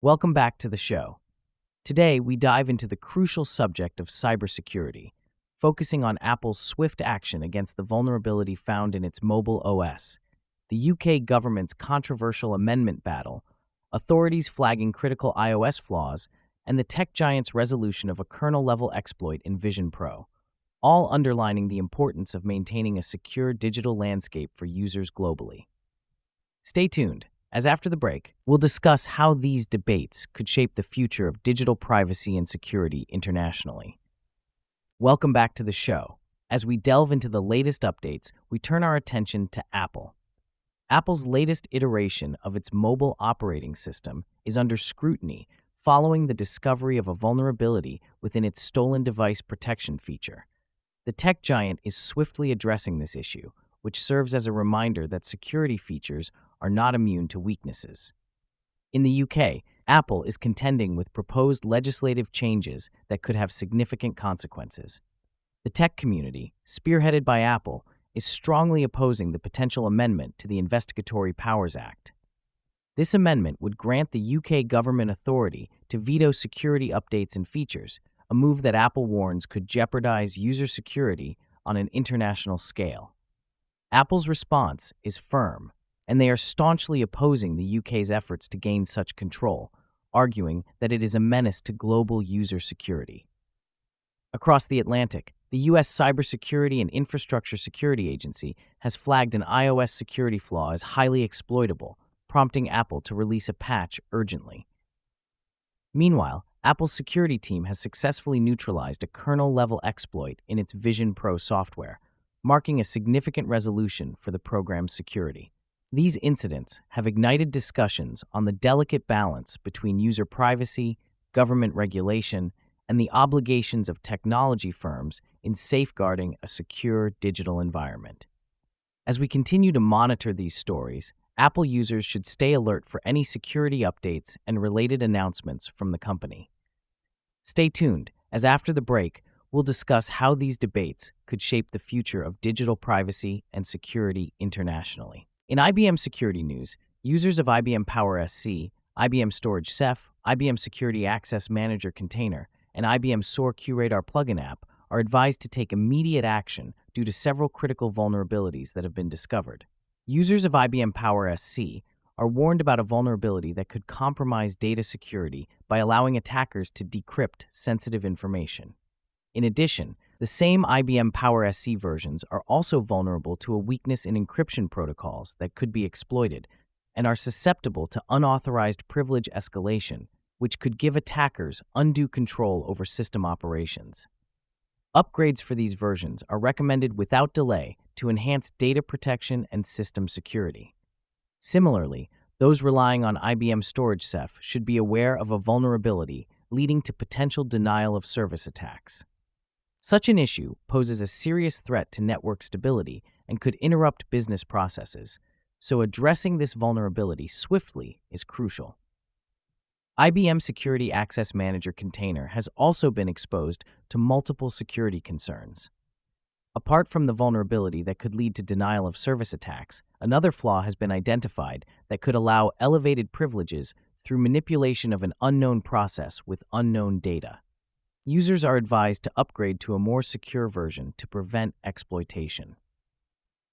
Welcome back to the show. Today, we dive into the crucial subject of cybersecurity, focusing on Apple's swift action against the vulnerability found in its mobile OS, the UK government's controversial amendment battle, authorities flagging critical iOS flaws, and the tech giant's resolution of a kernel level exploit in Vision Pro, all underlining the importance of maintaining a secure digital landscape for users globally. Stay tuned, as after the break, we'll discuss how these debates could shape the future of digital privacy and security internationally. Welcome back to the show. As we delve into the latest updates, we turn our attention to Apple. Apple's latest iteration of its mobile operating system is under scrutiny following the discovery of a vulnerability within its stolen device protection feature. The tech giant is swiftly addressing this issue, which serves as a reminder that security features are not immune to weaknesses. In the UK, Apple is contending with proposed legislative changes that could have significant consequences. The tech community, spearheaded by Apple, is strongly opposing the potential amendment to the Investigatory Powers Act. This amendment would grant the UK government authority to veto security updates and features, a move that Apple warns could jeopardize user security on an international scale. Apple's response is firm and they are staunchly opposing the UK's efforts to gain such control, arguing that it is a menace to global user security. Across the Atlantic, the U.S. Cybersecurity and Infrastructure Security Agency has flagged an iOS security flaw as highly exploitable, prompting Apple to release a patch urgently. Meanwhile, Apple's security team has successfully neutralized a kernel level exploit in its Vision Pro software, marking a significant resolution for the program's security. These incidents have ignited discussions on the delicate balance between user privacy, government regulation, and the obligations of technology firms in safeguarding a secure digital environment. As we continue to monitor these stories, Apple users should stay alert for any security updates and related announcements from the company. Stay tuned, as after the break, we'll discuss how these debates could shape the future of digital privacy and security internationally. In IBM security news, users of IBM Power SC, IBM Storage Ceph, IBM Security Access Manager Container, and IBM SOAR QRadar plugin app are advised to take immediate action due to several critical vulnerabilities that have been discovered. Users of IBM Power SC are warned about a vulnerability that could compromise data security by allowing attackers to decrypt sensitive information. In addition, the same IBM Power SC versions are also vulnerable to a weakness in encryption protocols that could be exploited and are susceptible to unauthorized privilege escalation, which could give attackers undue control over system operations. Upgrades for these versions are recommended without delay to enhance data protection and system security. Similarly, those relying on IBM Storage Ceph should be aware of a vulnerability leading to potential denial of service attacks. Such an issue poses a serious threat to network stability and could interrupt business processes, so addressing this vulnerability swiftly is crucial. IBM Security Access Manager Container has also been exposed to multiple security concerns. Apart from the vulnerability that could lead to denial of service attacks, another flaw has been identified that could allow elevated privileges through manipulation of an unknown process with unknown data. Users are advised to upgrade to a more secure version to prevent exploitation.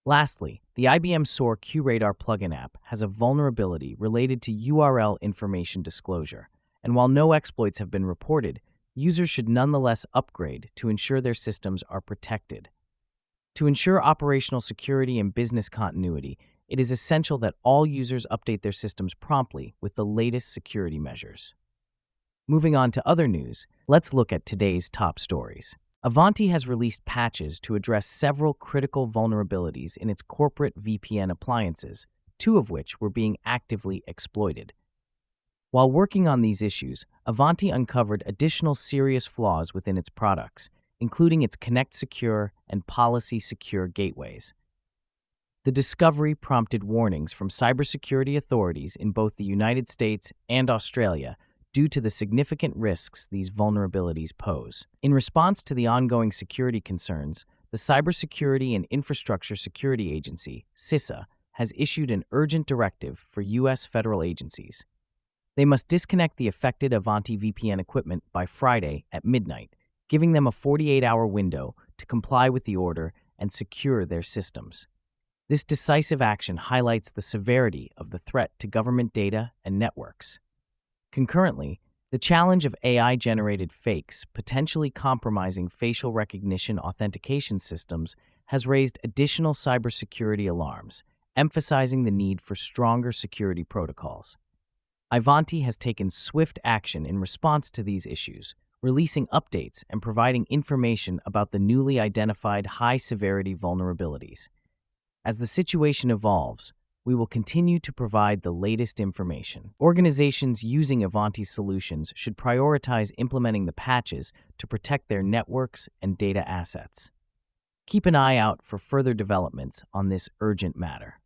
Lastly, the IBM SOAR QRadar plugin app has a vulnerability related to URL information disclosure, and while no exploits have been reported, users should nonetheless upgrade to ensure their systems are protected. To ensure operational security and business continuity, it is essential that all users update their systems promptly with the latest security measures. Moving on to other news, let's look at today's top stories. Ivanti has released patches to address several critical vulnerabilities in its corporate VPN appliances, two of which were being actively exploited. While working on these issues, Ivanti uncovered additional serious flaws within its products, including its Connect Secure and Policy Secure gateways. The discovery prompted warnings from cybersecurity authorities in both the United States and Australia due to the significant risks these vulnerabilities pose. In response to the ongoing security concerns, the Cybersecurity and Infrastructure Security Agency, CISA, has issued an urgent directive for U.S. federal agencies. They must disconnect the affected Ivanti VPN equipment by Friday at midnight, giving them a 48 hour window to comply with the order and secure their systems. This decisive action highlights the severity of the threat to government data and networks. Concurrently, the challenge of AI generated fakes potentially compromising facial recognition authentication systems has raised additional cybersecurity alarms, emphasizing the need for stronger security protocols. Ivanti has taken swift action in response to these issues, releasing updates and providing information about the newly identified high severity vulnerabilities. As the situation evolves, we will continue to provide the latest information. Organizations using Ivanti's solutions should prioritize implementing the patches to protect their networks and data assets. Keep an eye out for further developments on this urgent matter.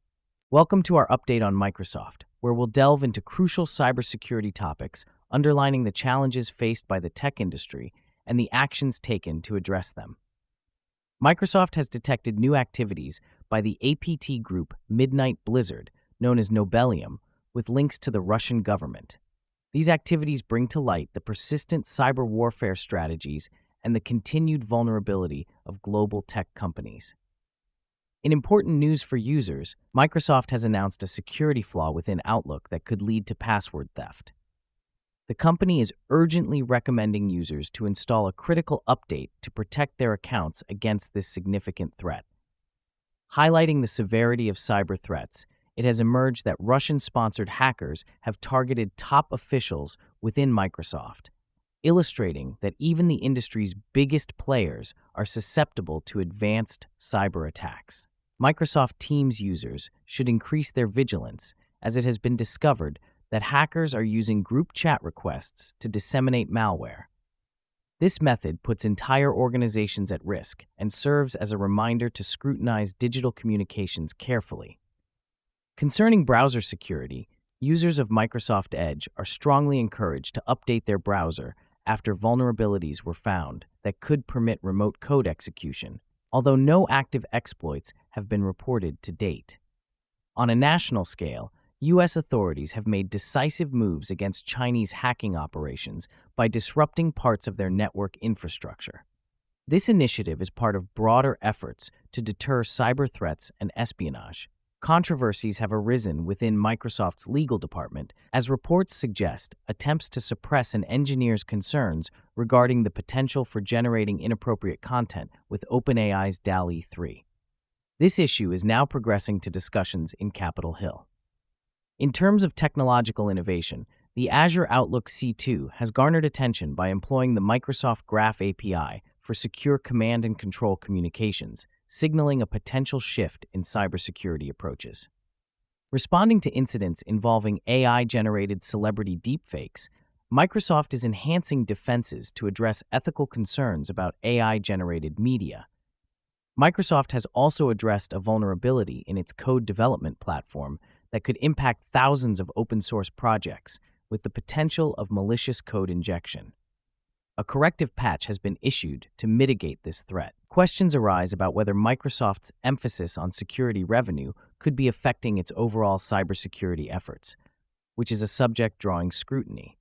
Welcome to our update on Microsoft, where we'll delve into crucial cybersecurity topics, underlining the challenges faced by the tech industry and the actions taken to address them. Microsoft has detected new activities by the APT group Midnight Blizzard, known as Nobelium, with links to the Russian government. These activities bring to light the persistent cyber warfare strategies and the continued vulnerability of global tech companies. In important news for users, Microsoft has announced a security flaw within Outlook that could lead to password theft. The company is urgently recommending users to install a critical update to protect their accounts against this significant threat. Highlighting the severity of cyber threats, it has emerged that Russian sponsored hackers have targeted top officials within Microsoft illustrating that even the industry's biggest players are susceptible to advanced cyber attacks. Microsoft Teams users should increase their vigilance as it has been discovered that hackers are using group chat requests to disseminate malware. This method puts entire organizations at risk and serves as a reminder to scrutinize digital communications carefully. Concerning browser security, users of Microsoft Edge are strongly encouraged to update their browser after vulnerabilities were found that could permit remote code execution, although no active exploits have been reported to date. On a national scale, U.S. authorities have made decisive moves against Chinese hacking operations by disrupting parts of their network infrastructure. This initiative is part of broader efforts to deter cyber threats and espionage. Controversies have arisen within Microsoft's legal department as reports suggest attempts to suppress an engineer's concerns regarding the potential for generating inappropriate content with OpenAI's DALL-E 3. This issue is now progressing to discussions in Capitol Hill. In terms of technological innovation, the Azure Outlook C2 has garnered attention by employing the Microsoft Graph API for secure command and control communications signaling a potential shift in cybersecurity approaches. Responding to incidents involving AI generated celebrity deepfakes, Microsoft is enhancing defenses to address ethical concerns about AI generated media. Microsoft has also addressed a vulnerability in its code development platform that could impact thousands of open source projects with the potential of malicious code injection. A corrective patch has been issued to mitigate this threat. Questions arise about whether Microsoft's emphasis on security revenue could be affecting its overall cybersecurity efforts, which is a subject drawing scrutiny.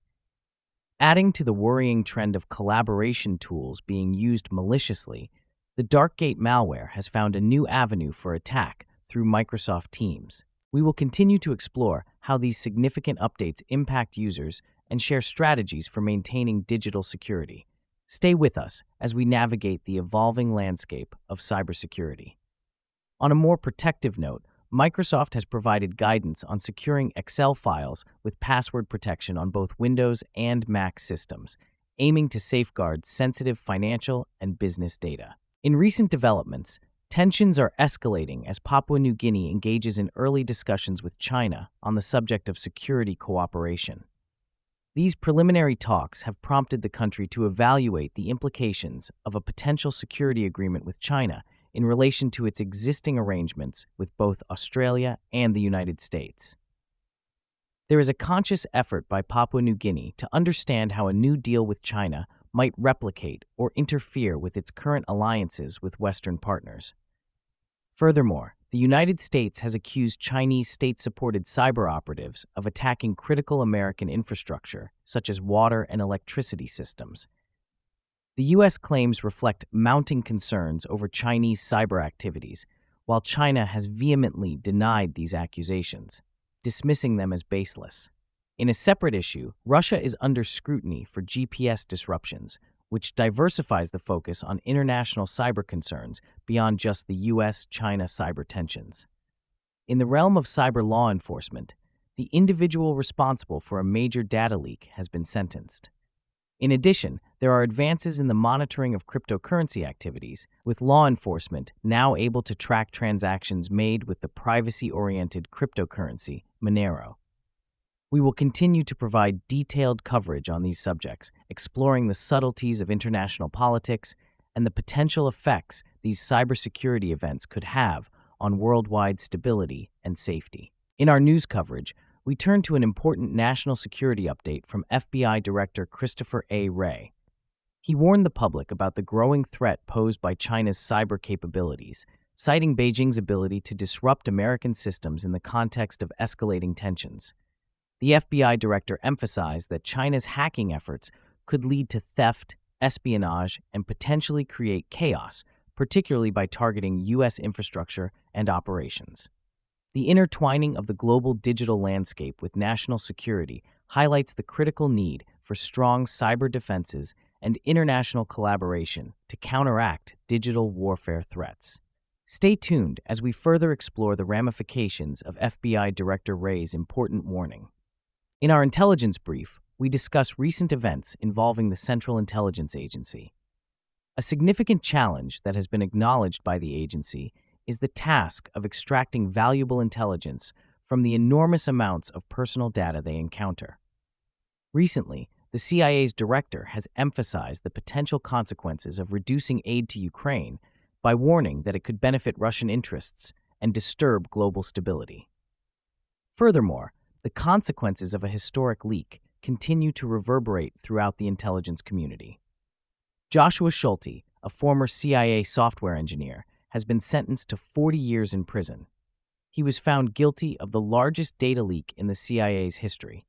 Adding to the worrying trend of collaboration tools being used maliciously, the Darkgate malware has found a new avenue for attack through Microsoft Teams. We will continue to explore how these significant updates impact users and share strategies for maintaining digital security. Stay with us as we navigate the evolving landscape of cybersecurity. On a more protective note, Microsoft has provided guidance on securing Excel files with password protection on both Windows and Mac systems, aiming to safeguard sensitive financial and business data. In recent developments, tensions are escalating as Papua New Guinea engages in early discussions with China on the subject of security cooperation. These preliminary talks have prompted the country to evaluate the implications of a potential security agreement with China in relation to its existing arrangements with both Australia and the United States. There is a conscious effort by Papua New Guinea to understand how a new deal with China might replicate or interfere with its current alliances with Western partners. Furthermore, the United States has accused Chinese state supported cyber operatives of attacking critical American infrastructure, such as water and electricity systems. The U.S. claims reflect mounting concerns over Chinese cyber activities, while China has vehemently denied these accusations, dismissing them as baseless. In a separate issue, Russia is under scrutiny for GPS disruptions, which diversifies the focus on international cyber concerns beyond just the US China cyber tensions. In the realm of cyber law enforcement, the individual responsible for a major data leak has been sentenced. In addition, there are advances in the monitoring of cryptocurrency activities, with law enforcement now able to track transactions made with the privacy oriented cryptocurrency Monero. We will continue to provide detailed coverage on these subjects, exploring the subtleties of international politics and the potential effects these cybersecurity events could have on worldwide stability and safety. In our news coverage, we turn to an important national security update from FBI Director Christopher A. Wray. He warned the public about the growing threat posed by China's cyber capabilities, citing Beijing's ability to disrupt American systems in the context of escalating tensions. The FBI director emphasized that China's hacking efforts could lead to theft, espionage, and potentially create chaos, particularly by targeting U.S. infrastructure and operations. The intertwining of the global digital landscape with national security highlights the critical need for strong cyber defenses and international collaboration to counteract digital warfare threats. Stay tuned as we further explore the ramifications of FBI Director Wray's important warning. In our intelligence brief, we discuss recent events involving the Central Intelligence Agency. A significant challenge that has been acknowledged by the agency is the task of extracting valuable intelligence from the enormous amounts of personal data they encounter. Recently, the CIA's director has emphasized the potential consequences of reducing aid to Ukraine by warning that it could benefit Russian interests and disturb global stability. Furthermore, the consequences of a historic leak continue to reverberate throughout the intelligence community. Joshua Schulte, a former CIA software engineer, has been sentenced to 40 years in prison. He was found guilty of the largest data leak in the CIA's history.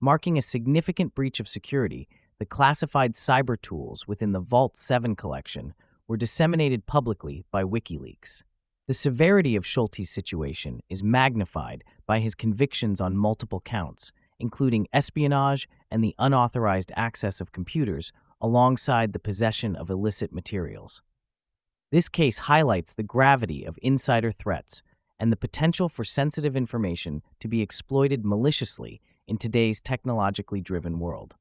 Marking a significant breach of security, the classified cyber tools within the Vault 7 collection were disseminated publicly by WikiLeaks. The severity of Schulte's situation is magnified by his convictions on multiple counts, including espionage and the unauthorized access of computers alongside the possession of illicit materials. This case highlights the gravity of insider threats and the potential for sensitive information to be exploited maliciously in today's technologically driven world.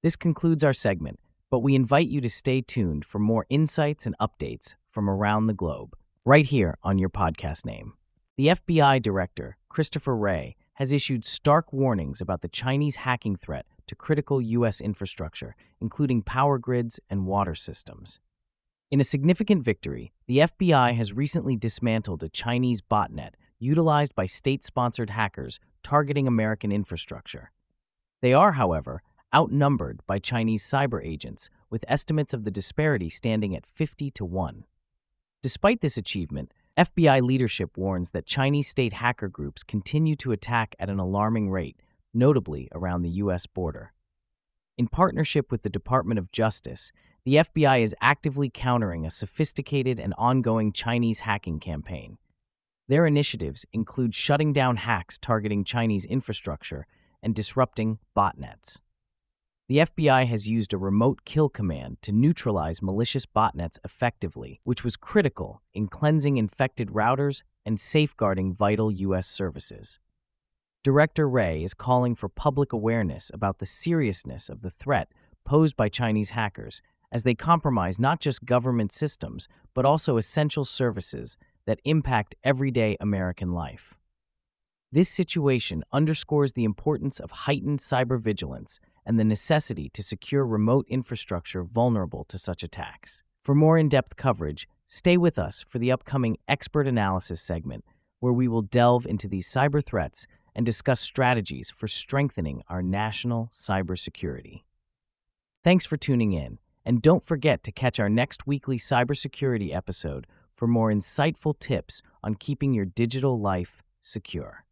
This concludes our segment, but we invite you to stay tuned for more insights and updates from around the globe right here on your podcast name. The FBI director, Christopher Wray, has issued stark warnings about the Chinese hacking threat to critical U.S. infrastructure, including power grids and water systems. In a significant victory, the FBI has recently dismantled a Chinese botnet utilized by state sponsored hackers targeting American infrastructure. They are, however, outnumbered by Chinese cyber agents, with estimates of the disparity standing at 50 to 1. Despite this achievement, FBI leadership warns that Chinese state hacker groups continue to attack at an alarming rate, notably around the U.S. border. In partnership with the Department of Justice, the FBI is actively countering a sophisticated and ongoing Chinese hacking campaign. Their initiatives include shutting down hacks targeting Chinese infrastructure and disrupting botnets. The FBI has used a remote kill command to neutralize malicious botnets effectively, which was critical in cleansing infected routers and safeguarding vital U.S. services. Director Wray is calling for public awareness about the seriousness of the threat posed by Chinese hackers as they compromise not just government systems, but also essential services that impact everyday American life. This situation underscores the importance of heightened cyber vigilance and the necessity to secure remote infrastructure vulnerable to such attacks. For more in depth coverage, stay with us for the upcoming Expert Analysis segment, where we will delve into these cyber threats and discuss strategies for strengthening our national cybersecurity. Thanks for tuning in, and don't forget to catch our next weekly cybersecurity episode for more insightful tips on keeping your digital life secure.